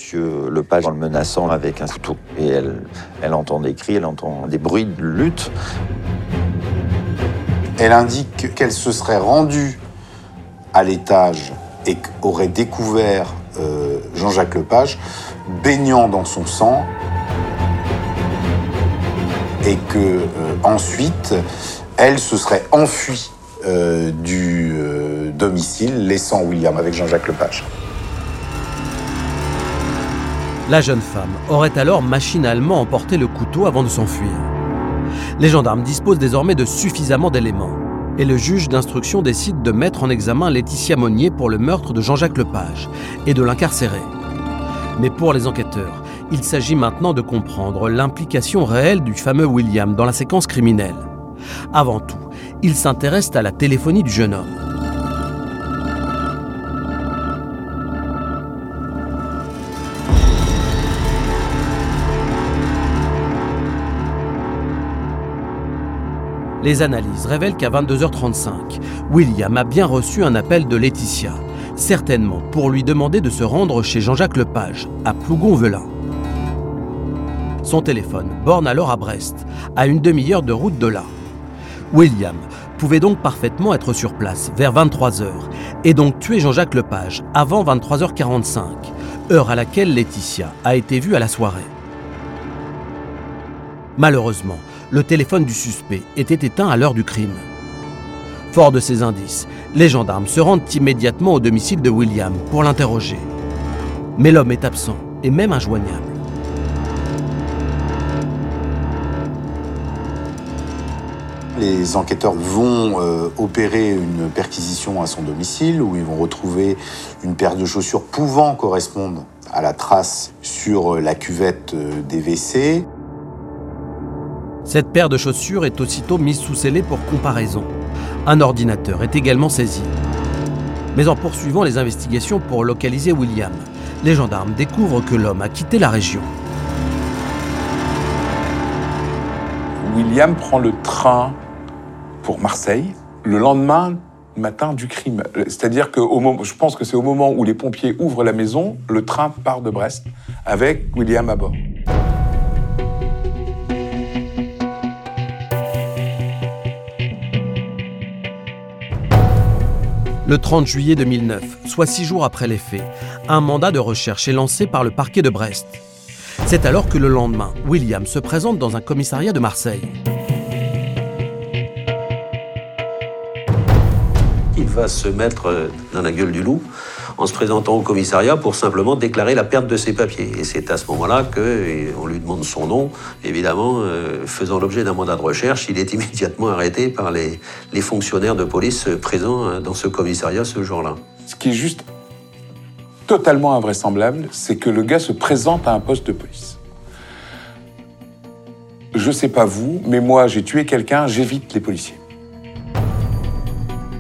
Lepage en le menaçant avec un couteau. Et elle, entend des cris, elle entend des bruits de lutte. Elle indique qu'elle se serait rendue à l'étage et qu'aurait découvert euh, Jean-Jacques Lepage baignant dans son sang et que euh, elle se serait enfuie euh, du euh, domicile, laissant William avec Jean-Jacques Lepage. La jeune femme aurait alors machinalement emporté le couteau avant de s'enfuir. Les gendarmes disposent désormais de suffisamment d'éléments et le juge d'instruction décide de mettre en examen Laetitia Monnier pour le meurtre de Jean-Jacques Lepage et de l'incarcérer. Mais pour les enquêteurs, il s'agit maintenant de comprendre l'implication réelle du fameux William dans la séquence criminelle. Avant tout, il s'intéresse à la téléphonie du jeune homme. Les analyses révèlent qu'à 22h35, William a bien reçu un appel de Laetitia, certainement pour lui demander de se rendre chez Jean-Jacques Lepage, à Plougon-Velin. Son téléphone borne alors à Brest, à une demi-heure de route de là. William pouvait donc parfaitement être sur place vers 23h et donc tuer Jean-Jacques Lepage avant 23h45, heure à laquelle Laetitia a été vue à la soirée. Malheureusement, le téléphone du suspect était éteint à l'heure du crime. Fort de ces indices, les gendarmes se rendent immédiatement au domicile de William pour l'interroger. Mais l'homme est absent et même injoignable. Les enquêteurs vont euh, opérer une perquisition à son domicile où ils vont retrouver une paire de chaussures pouvant correspondre à la trace sur euh, la cuvette euh, des WC. Cette paire de chaussures est aussitôt mise sous scellé pour comparaison. Un ordinateur est également saisi. Mais en poursuivant les investigations pour localiser William, les gendarmes découvrent que l'homme a quitté la région. William prend le train pour Marseille le lendemain matin du crime. C'est-à-dire que je pense que c'est au moment où les pompiers ouvrent la maison, le train part de Brest avec William à bord. Le 30 juillet 2009, soit six jours après les faits, un mandat de recherche est lancé par le parquet de Brest. C'est alors que le lendemain, William se présente dans un commissariat de Marseille. Va se mettre euh, dans la gueule du loup en se présentant au commissariat pour simplement déclarer la perte de ses papiers. Et c'est à ce moment-là qu'on lui demande son nom. Évidemment, euh, faisant l'objet d'un mandat de recherche, il est *laughs* immédiatement arrêté par les, les fonctionnaires de police présents euh, dans ce commissariat ce jour-là. Ce qui est juste totalement invraisemblable, c'est que le gars se présente à un poste de police. Je sais pas vous, mais moi j'ai tué quelqu'un, j'évite les policiers.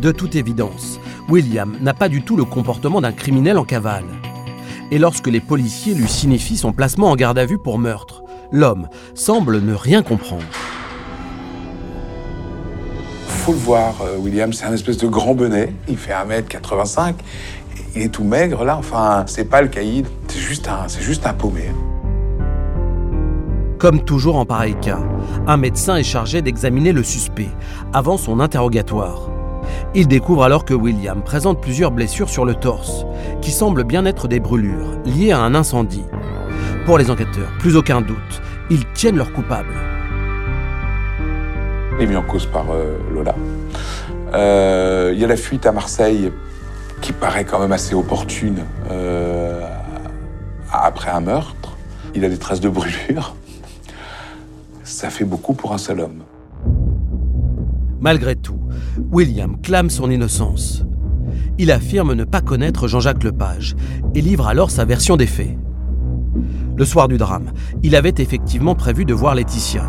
De toute évidence, William n'a pas du tout le comportement d'un criminel en cavale. Et lorsque les policiers lui signifient son placement en garde à vue pour meurtre, l'homme semble ne rien comprendre. Faut le voir, euh, William, c'est un espèce de grand bonnet. Il fait 1m85. Il est tout maigre là. Enfin, c'est pas le caïd. C'est juste un, c'est juste un paumé. Comme toujours en pareil cas, un médecin est chargé d'examiner le suspect avant son interrogatoire. Il découvre alors que William présente plusieurs blessures sur le torse, qui semblent bien être des brûlures liées à un incendie. Pour les enquêteurs, plus aucun doute, ils tiennent leur coupable. Il mis en cause par euh, Lola. Euh, Il y a la fuite à Marseille qui paraît quand même assez opportune euh, après un meurtre. Il a des traces de brûlure. Ça fait beaucoup pour un seul homme. Malgré tout, William clame son innocence. Il affirme ne pas connaître Jean-Jacques Lepage et livre alors sa version des faits. Le soir du drame, il avait effectivement prévu de voir Laetitia.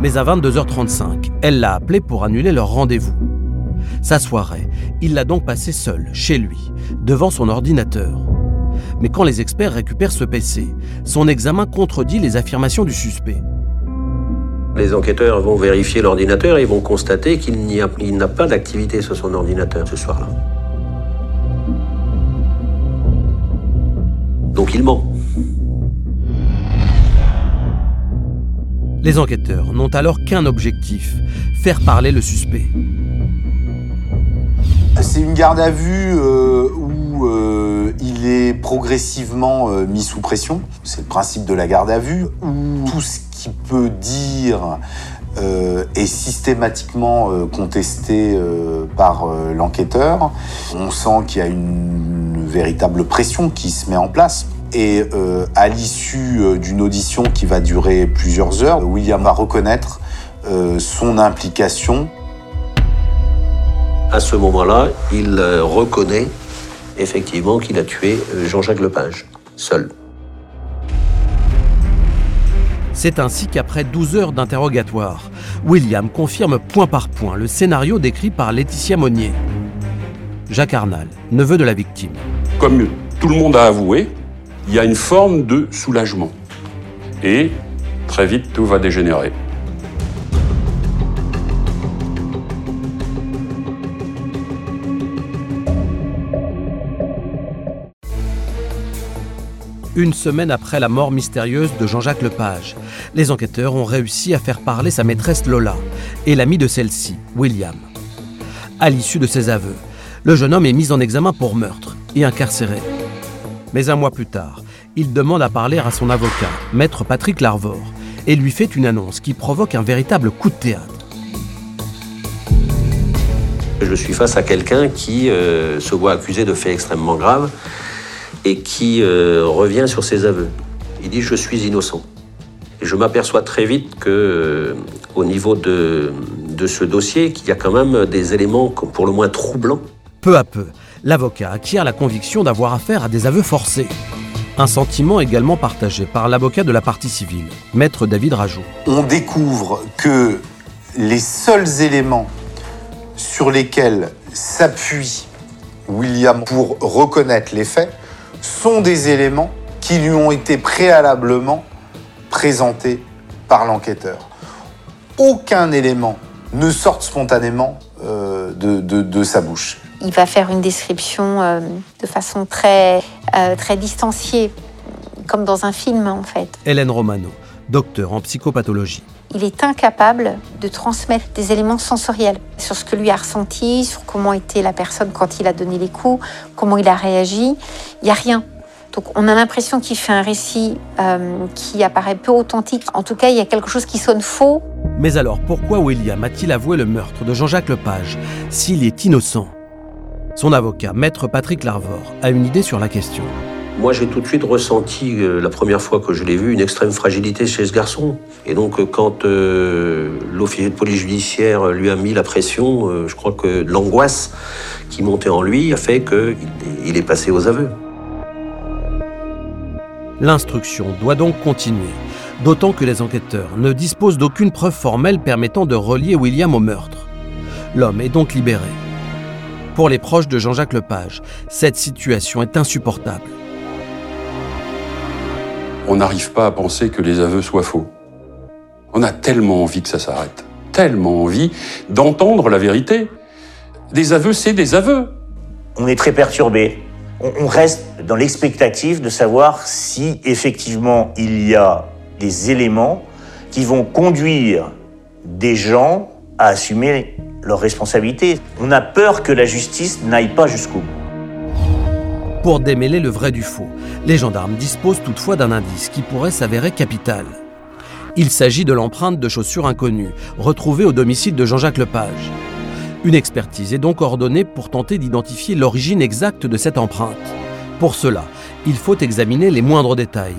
Mais à 22h35, elle l'a appelé pour annuler leur rendez-vous. Sa soirée, il l'a donc passée seul, chez lui, devant son ordinateur. Mais quand les experts récupèrent ce PC, son examen contredit les affirmations du suspect. Les enquêteurs vont vérifier l'ordinateur et vont constater qu'il n'y a, il n'a pas d'activité sur son ordinateur ce soir-là. Donc il ment. Les enquêteurs n'ont alors qu'un objectif, faire parler le suspect. C'est une garde à vue euh, où euh, il est progressivement euh, mis sous pression. C'est le principe de la garde à vue, où tout ce qu'il peut dire euh, est systématiquement euh, contesté par l'enquêteur. On sent qu'il y a une véritable pression qui se met en place. Et à l'issue d'une audition qui va durer plusieurs heures, William va reconnaître son implication À ce moment-là, il reconnaît effectivement qu'il a tué euh, Jean-Jacques Lepage, seul. C'est ainsi qu'après 12 heures d'interrogatoire, William confirme point par point le scénario décrit par Laetitia Monnier. Jacques Arnal, neveu de la victime. Comme tout le monde a avoué, il y a une forme de soulagement. Et très vite, tout va dégénérer. Une semaine après la mort mystérieuse de Jean-Jacques Lepage, les enquêteurs ont réussi à faire parler sa maîtresse Lola et l'ami de celle-ci, William. À l'issue de ses aveux, le jeune homme est mis en examen pour meurtre et incarcéré. Mais un mois plus tard, il demande à parler à son avocat, maître Patrick Larvor, et lui fait une annonce qui provoque un véritable coup de théâtre. Je suis face à quelqu'un qui euh, se voit accusé de faits extrêmement graves et qui euh, revient sur ses aveux. Il dit je suis innocent. Et je m'aperçois très vite que euh, au niveau de, de ce dossier, qu'il y a quand même des éléments pour le moins troublants. Peu à peu, l'avocat acquiert la conviction d'avoir affaire à des aveux forcés. Un sentiment également partagé par l'avocat de la partie civile, maître David Rajoux. on découvre que les seuls éléments sur lesquels s'appuie William pour reconnaître les faits sont des éléments qui lui ont été préalablement présentés par l'enquêteur. Aucun élément ne sort spontanément euh, de, de- de sa bouche. Il va faire une description euh, de façon très, euh, très distanciée, comme dans un film en fait. Hélène Romano, docteur en psychopathologie. Il est incapable de transmettre des éléments sensoriels sur ce que lui a ressenti, sur comment était la personne quand il a donné les coups, comment il a réagi. Il n'y a rien. Donc on a l'impression qu'il fait un récit euh, qui apparaît peu authentique. En tout cas, il y a quelque chose qui sonne faux. Mais alors pourquoi William a-t-il avoué le meurtre de Jean-Jacques Lepage s'il est innocent? Son avocat, maître Patrick Larvor, a une idée sur la question. Moi, j'ai tout de suite ressenti, euh, la première fois que je l'ai vu, une extrême fragilité chez ce garçon. Et donc, euh, quand euh, l'officier de police judiciaire lui a mis la pression, je crois que l'angoisse qui montait en lui a fait qu'il il est passé aux aveux. L'instruction doit donc continuer, d'autant que les enquêteurs ne disposent d'aucune preuve formelle permettant de relier William au meurtre. L'homme est donc libéré. Pour les proches de Jean-Jacques Lepage, cette situation est insupportable. On n'arrive pas à penser que les aveux soient faux. On a tellement envie que ça s'arrête. Tellement envie d'entendre la vérité. Des aveux, c'est des aveux. On est très perturbé. On, reste dans l'expectative de savoir si effectivement il y a des éléments qui vont conduire des gens à assumer leurs responsabilités. On a peur que la justice n'aille pas jusqu'au bout. Pour démêler le vrai du faux, les gendarmes disposent toutefois d'un indice qui pourrait s'avérer capital. Il s'agit de l'empreinte de chaussures inconnues, retrouvée au domicile de Jean-Jacques Lepage. Une expertise est donc ordonnée pour tenter d'identifier l'origine exacte de cette empreinte. Pour cela, il faut examiner les moindres détails,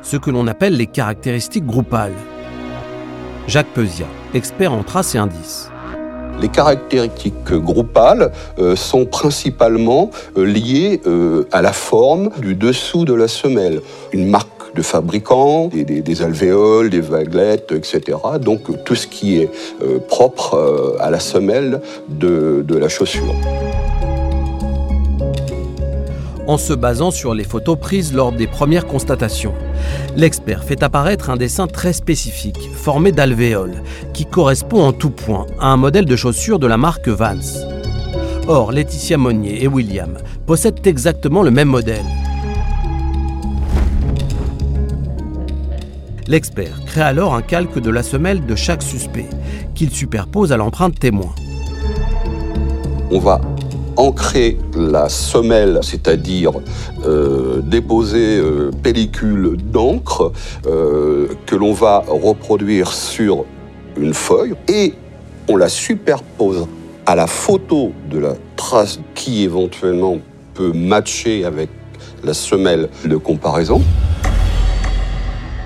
ce que l'on appelle les caractéristiques groupales. Jacques Pesia, expert en traces et indices. Les caractéristiques groupales euh, sont principalement euh, liées euh, à la forme du dessous de la semelle. Une marque de fabricant, des, alvéoles, des vaguelettes, etc. Donc tout ce qui est propre à la semelle de la chaussure. En se basant sur les photos prises lors des premières constatations. L'expert fait apparaître un dessin très spécifique, formé d'alvéoles, qui correspond en tout point à un modèle de chaussure de la marque Vans. Or, Laetitia Monnier et William possèdent exactement le même modèle. L'expert crée alors un calque de la semelle de chaque suspect, qu'il superpose à l'empreinte témoin. On va ancrer la semelle, c'est-à-dire euh, déposer euh, pellicule d'encre euh, que l'on va reproduire sur une feuille et on la superpose à la photo de la trace qui éventuellement peut matcher avec la semelle de comparaison.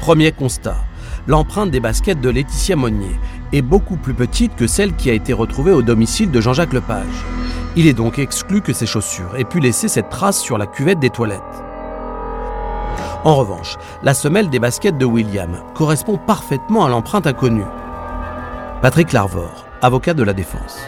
Premier constat, l'empreinte des baskets de Laetitia Monnier est beaucoup plus petite que celle qui a été retrouvée au domicile de Jean-Jacques Lepage. Il est donc exclu que ces chaussures aient pu laisser cette trace sur la cuvette des toilettes. En revanche, la semelle des baskets de William correspond parfaitement à l'empreinte inconnue. Patrick Larvor, avocat de la défense.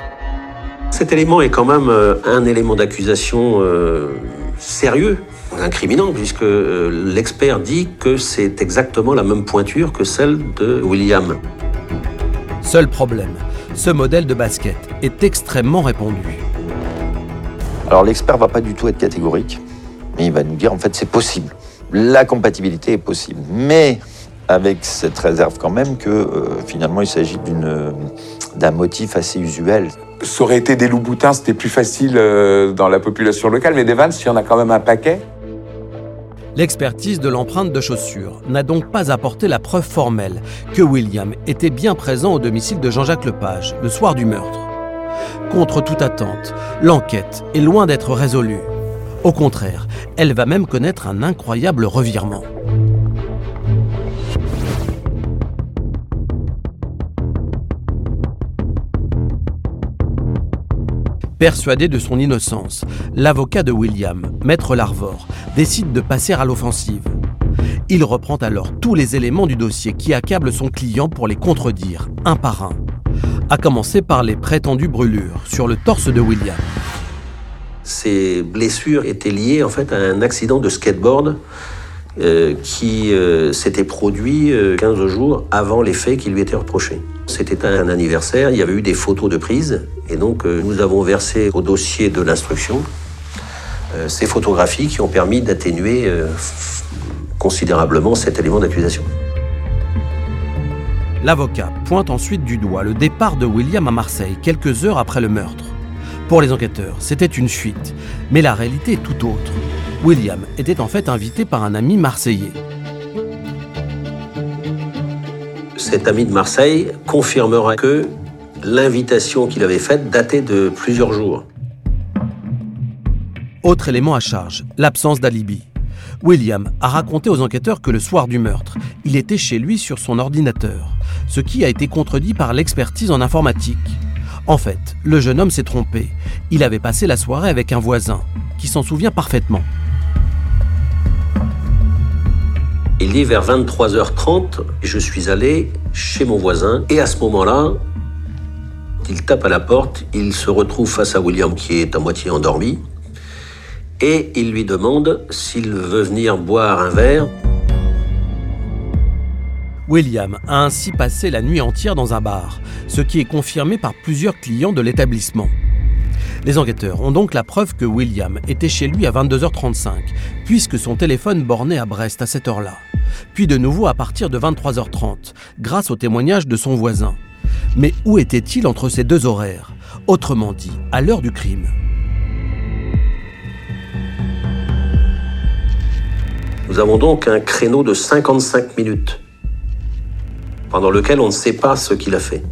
Cet élément est quand même euh, un élément d'accusation euh, sérieux, incriminant, puisque euh, l'expert dit que c'est exactement la même pointure que celle de William. Seul problème, ce modèle de basket est extrêmement répandu. Alors l'expert va pas du tout être catégorique, mais il va nous dire en fait c'est possible. La compatibilité est possible, mais avec cette réserve quand même que euh, finalement il s'agit d'une d'un motif assez usuel. Ça aurait été des loups-boutins, c'était plus facile euh, dans la population locale, mais des vannes, il y en a quand même un paquet. L'expertise de l'empreinte de chaussure n'a donc pas apporté la preuve formelle que William était bien présent au domicile de Jean-Jacques Lepage le soir du meurtre. Contre toute attente, l'enquête est loin d'être résolue. Au contraire, elle va même connaître un incroyable revirement. Persuadé de son innocence, l'avocat de William, maître Larvor, décide de passer à l'offensive. Il reprend alors tous les éléments du dossier qui accablent son client pour les contredire, un par un. À commencer par les prétendues brûlures sur le torse de William. Ces blessures étaient liées en fait à un accident de skateboard euh, qui euh, s'était produit euh, 15 jours avant les faits qui lui étaient reprochés. C'était un anniversaire, il y avait eu des photos de prise, et donc euh, nous avons versé au dossier de l'instruction euh, ces photographies qui ont permis d'atténuer euh, considérablement cet élément d'accusation. L'avocat pointe ensuite du doigt le départ de William à Marseille quelques heures après le meurtre. Pour les enquêteurs, c'était une fuite, mais la réalité est tout autre. William était en fait invité par un ami marseillais. Cet ami de Marseille confirmera que l'invitation qu'il avait faite datait de plusieurs jours. Autre élément à charge, l'absence d'alibi. William a raconté aux enquêteurs que le soir du meurtre, il était chez lui sur son ordinateur, ce qui a été contredit par l'expertise en informatique. En fait, le jeune homme s'est trompé. Il avait passé la soirée avec un voisin, qui s'en souvient parfaitement. Il dit vers 23h30, je suis allé chez mon voisin et à ce moment-là, il tape à la porte, il se retrouve face à William qui est à moitié endormi et il lui demande s'il veut venir boire un verre. William a ainsi passé la nuit entière dans un bar, ce qui est confirmé par plusieurs clients de l'établissement. Les enquêteurs ont donc la preuve que William était chez lui à 22h35, puisque son téléphone bornait à Brest à cette heure-là. puis de nouveau à partir de 23h30, grâce au témoignage de son voisin. Mais où était-il entre ces deux horaires? Autrement dit, à l'heure du crime. Nous avons donc un créneau de 55 minutes, pendant lequel on ne sait pas ce qu'il a fait.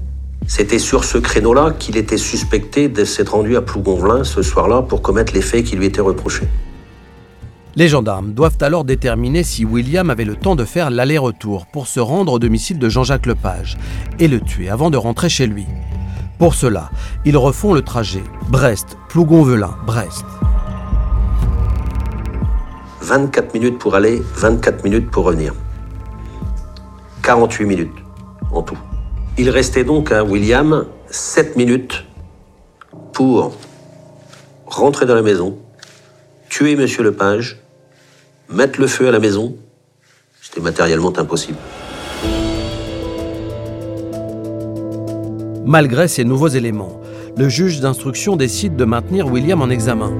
C'était sur ce créneau-là qu'il était suspecté de s'être rendu à Plougonvelin ce soir-là pour commettre les faits qui lui étaient reprochés. Les gendarmes doivent alors déterminer si William avait le temps de faire l'aller-retour pour se rendre au domicile de Jean-Jacques Lepage et le tuer avant de rentrer chez lui. Pour cela, ils refont le trajet Brest, Plougonvelin, Brest. 24 minutes pour aller, 24 minutes pour revenir. 48 minutes en tout. Il restait donc à William 7 minutes pour rentrer dans la maison, tuer Monsieur Lepage, mettre le feu à la maison. C'était matériellement impossible. Malgré ces nouveaux éléments, le juge d'instruction décide de maintenir William en examen.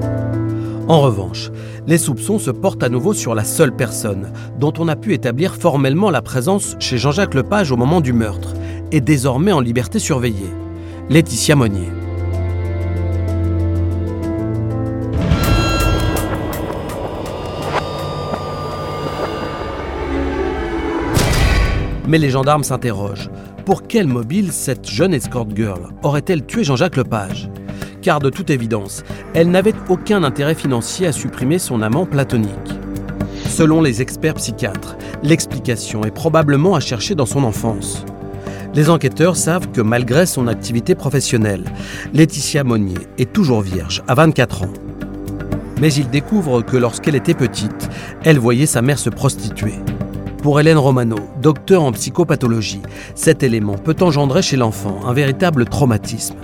En revanche, les soupçons se portent à nouveau sur la seule personne dont on a pu établir formellement la présence chez Jean-Jacques Lepage au moment du meurtre, est désormais en liberté surveillée, Laetitia Monnier. Mais les gendarmes s'interrogent. Pour quel mobile cette jeune escort girl aurait-elle tué Jean-Jacques Lepage? Car de toute évidence, elle n'avait aucun intérêt financier à supprimer son amant platonique. Selon les experts psychiatres, l'explication est probablement à chercher dans son enfance. Les enquêteurs savent que malgré son activité professionnelle, Laetitia Monnier est toujours vierge, à 24 ans. Mais ils découvrent que lorsqu'elle était petite, elle voyait sa mère se prostituer. Pour Hélène Romano, docteur en psychopathologie, cet élément peut engendrer chez l'enfant un véritable traumatisme.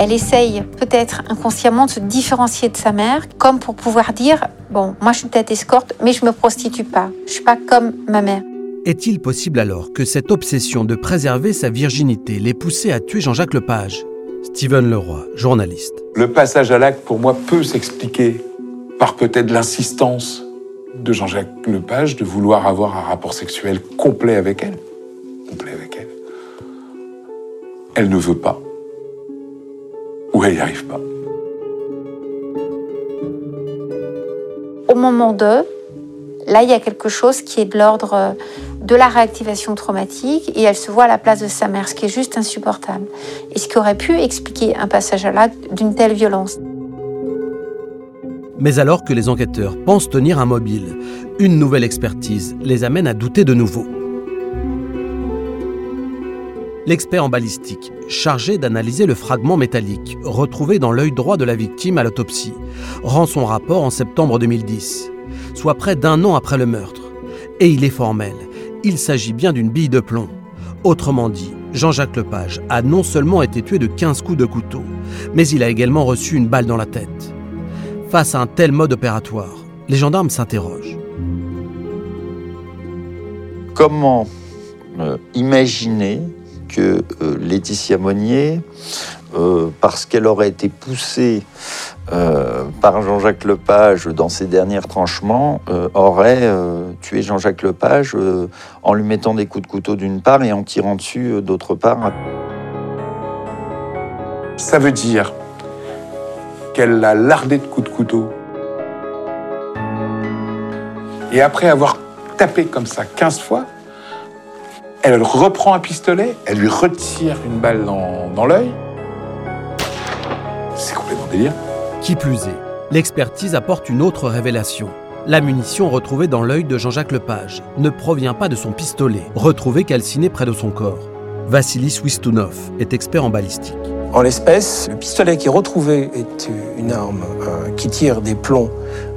Elle essaye peut-être inconsciemment de se différencier de sa mère, comme pour pouvoir dire Bon, moi je suis peut-être escorte, mais je me prostitue pas. Je suis pas comme ma mère. Est-il possible alors que cette obsession de préserver sa virginité l'ait poussé à tuer Jean-Jacques Lepage? Steven Leroy, journaliste. Le passage à l'acte, pour moi, peut s'expliquer par peut-être l'insistance de Jean-Jacques Lepage de vouloir avoir un rapport sexuel complet avec elle. Complet avec elle. Elle ne veut pas. Ou elle n'y arrive pas. Au moment de, là, il y a quelque chose qui est de l'ordre de la réactivation traumatique et elle se voit à la place de sa mère, ce qui est juste insupportable. Et ce qui aurait pu expliquer un passage à l'acte d'une telle violence. Mais alors que les enquêteurs pensent tenir un mobile, une nouvelle expertise les amène à douter de nouveau. L'expert en balistique, chargé d'analyser le fragment métallique retrouvé dans l'œil droit de la victime à l'autopsie, rend son rapport en septembre 2010, soit près d'un an après le meurtre. Et il est formel, il s'agit bien d'une bille de plomb. Autrement dit, Jean-Jacques Lepage a non seulement été tué de 15 coups de couteau, mais il a également reçu une balle dans la tête. Face à un tel mode opératoire, les gendarmes s'interrogent. Comment euh, imaginer que euh, Laetitia Monnier, euh, parce qu'elle aurait été poussée euh, par Jean-Jacques Lepage dans ses derniers tranchements, aurait tué Jean-Jacques Lepage en lui mettant des coups de couteau d'une part et en tirant dessus d'autre part. Ça veut dire qu'elle l'a lardé de coups de couteau. Et après avoir tapé comme ça 15 fois, elle reprend un pistolet, elle lui retire une balle dans, dans l'œil. C'est complètement délire. Qui plus est, l'expertise apporte une autre révélation. La munition retrouvée dans l'œil de Jean-Jacques Lepage ne provient pas de son pistolet, retrouvé calciné près de son corps. Vassilis Wistunov est expert en balistique. En l'espèce, le pistolet qui est retrouvé est une arme euh, qui tire des plombs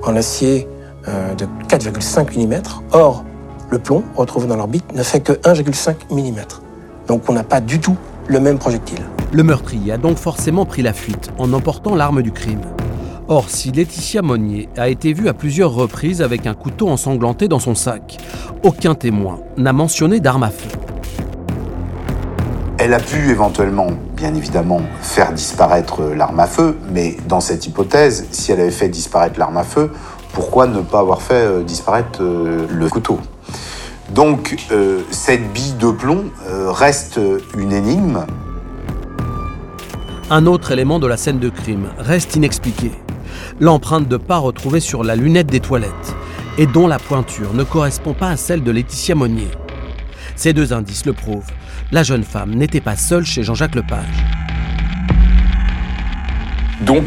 en acier euh, de 4,5 mm. Or, le plomb retrouvé dans l'orbite ne fait que 1,5 mm. Donc on n'a pas du tout le même projectile. Le meurtrier a donc forcément pris la fuite en emportant l'arme du crime. Or, si Laetitia Monnier a été vue à plusieurs reprises avec un couteau ensanglanté dans son sac, aucun témoin n'a mentionné d'arme à feu. Elle a pu éventuellement, bien évidemment, faire disparaître l'arme à feu, mais dans cette hypothèse, si elle avait fait disparaître l'arme à feu, Pourquoi ne pas avoir fait euh, disparaître euh, le couteau? Donc euh, cette bille de plomb euh, reste une énigme. Un autre élément de la scène de crime reste inexpliqué. L'empreinte de pas retrouvée sur la lunette des toilettes et dont la pointure ne correspond pas à celle de Laetitia Monnier. Ces deux indices le prouvent. La jeune femme n'était pas seule chez Jean-Jacques Lepage. Donc,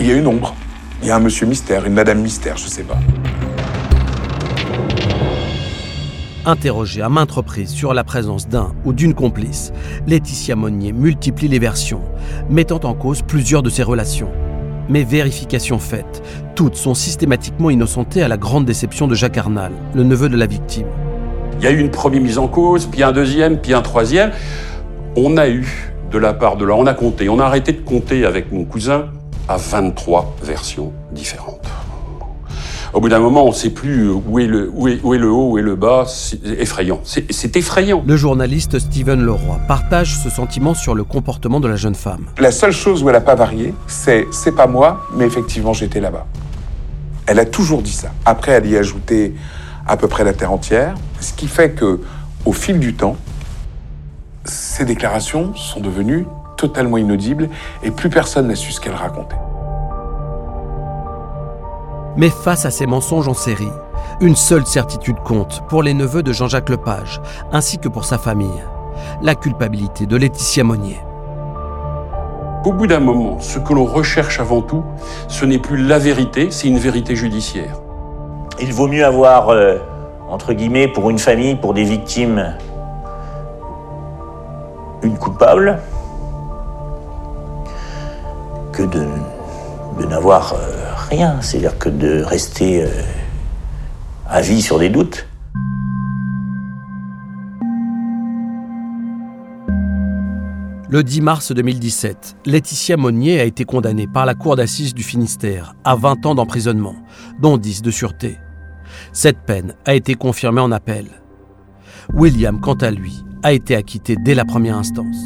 il y a une ombre. Il y a un monsieur mystère, une madame mystère, je sais pas. Interrogée à maintes reprises sur la présence d'un ou d'une complice, Laetitia Monnier multiplie les versions, mettant en cause plusieurs de ses relations. Mais vérification faite, toutes sont systématiquement innocentées à la grande déception de Jacques Arnal, le neveu de la victime. Il y a eu une première mise en cause, puis un deuxième, puis un troisième. On a eu, de la part de là, on a compté, on a arrêté de compter avec mon cousin à 23 versions différentes. Au bout d'un moment, on ne sait plus où est, le, où, est, où est le haut, où est le bas. C'est effrayant. C'est c'est effrayant. Le journaliste Steven Leroy partage ce sentiment sur le comportement de la jeune femme. La seule chose où elle n'a pas varié, c'est c'est pas moi, mais effectivement j'étais là-bas. Elle a toujours dit ça. Après, elle y a ajouté à peu près la terre entière, ce qui fait que, au fil du temps, ces déclarations sont devenues totalement inaudibles et plus personne n'a su ce qu'elle racontait. Mais face à ces mensonges en série, une seule certitude compte pour les neveux de Jean-Jacques Lepage, ainsi que pour sa famille. La culpabilité de Laetitia Monnier. Au bout d'un moment, ce que l'on recherche avant tout, ce n'est plus la vérité, c'est une vérité judiciaire. Il vaut mieux avoir, euh, entre guillemets, pour une famille, pour des victimes, une coupable, que de, de n'avoir euh, C'est-à-dire que de rester euh, à vie sur des doutes. Le 10 mars 2017, Laetitia Monnier a été condamnée par la Cour d'assises du Finistère à 20 ans d'emprisonnement, dont 10 de sûreté. Cette peine a été confirmée en appel. William, quant à lui, a été acquitté dès la première instance.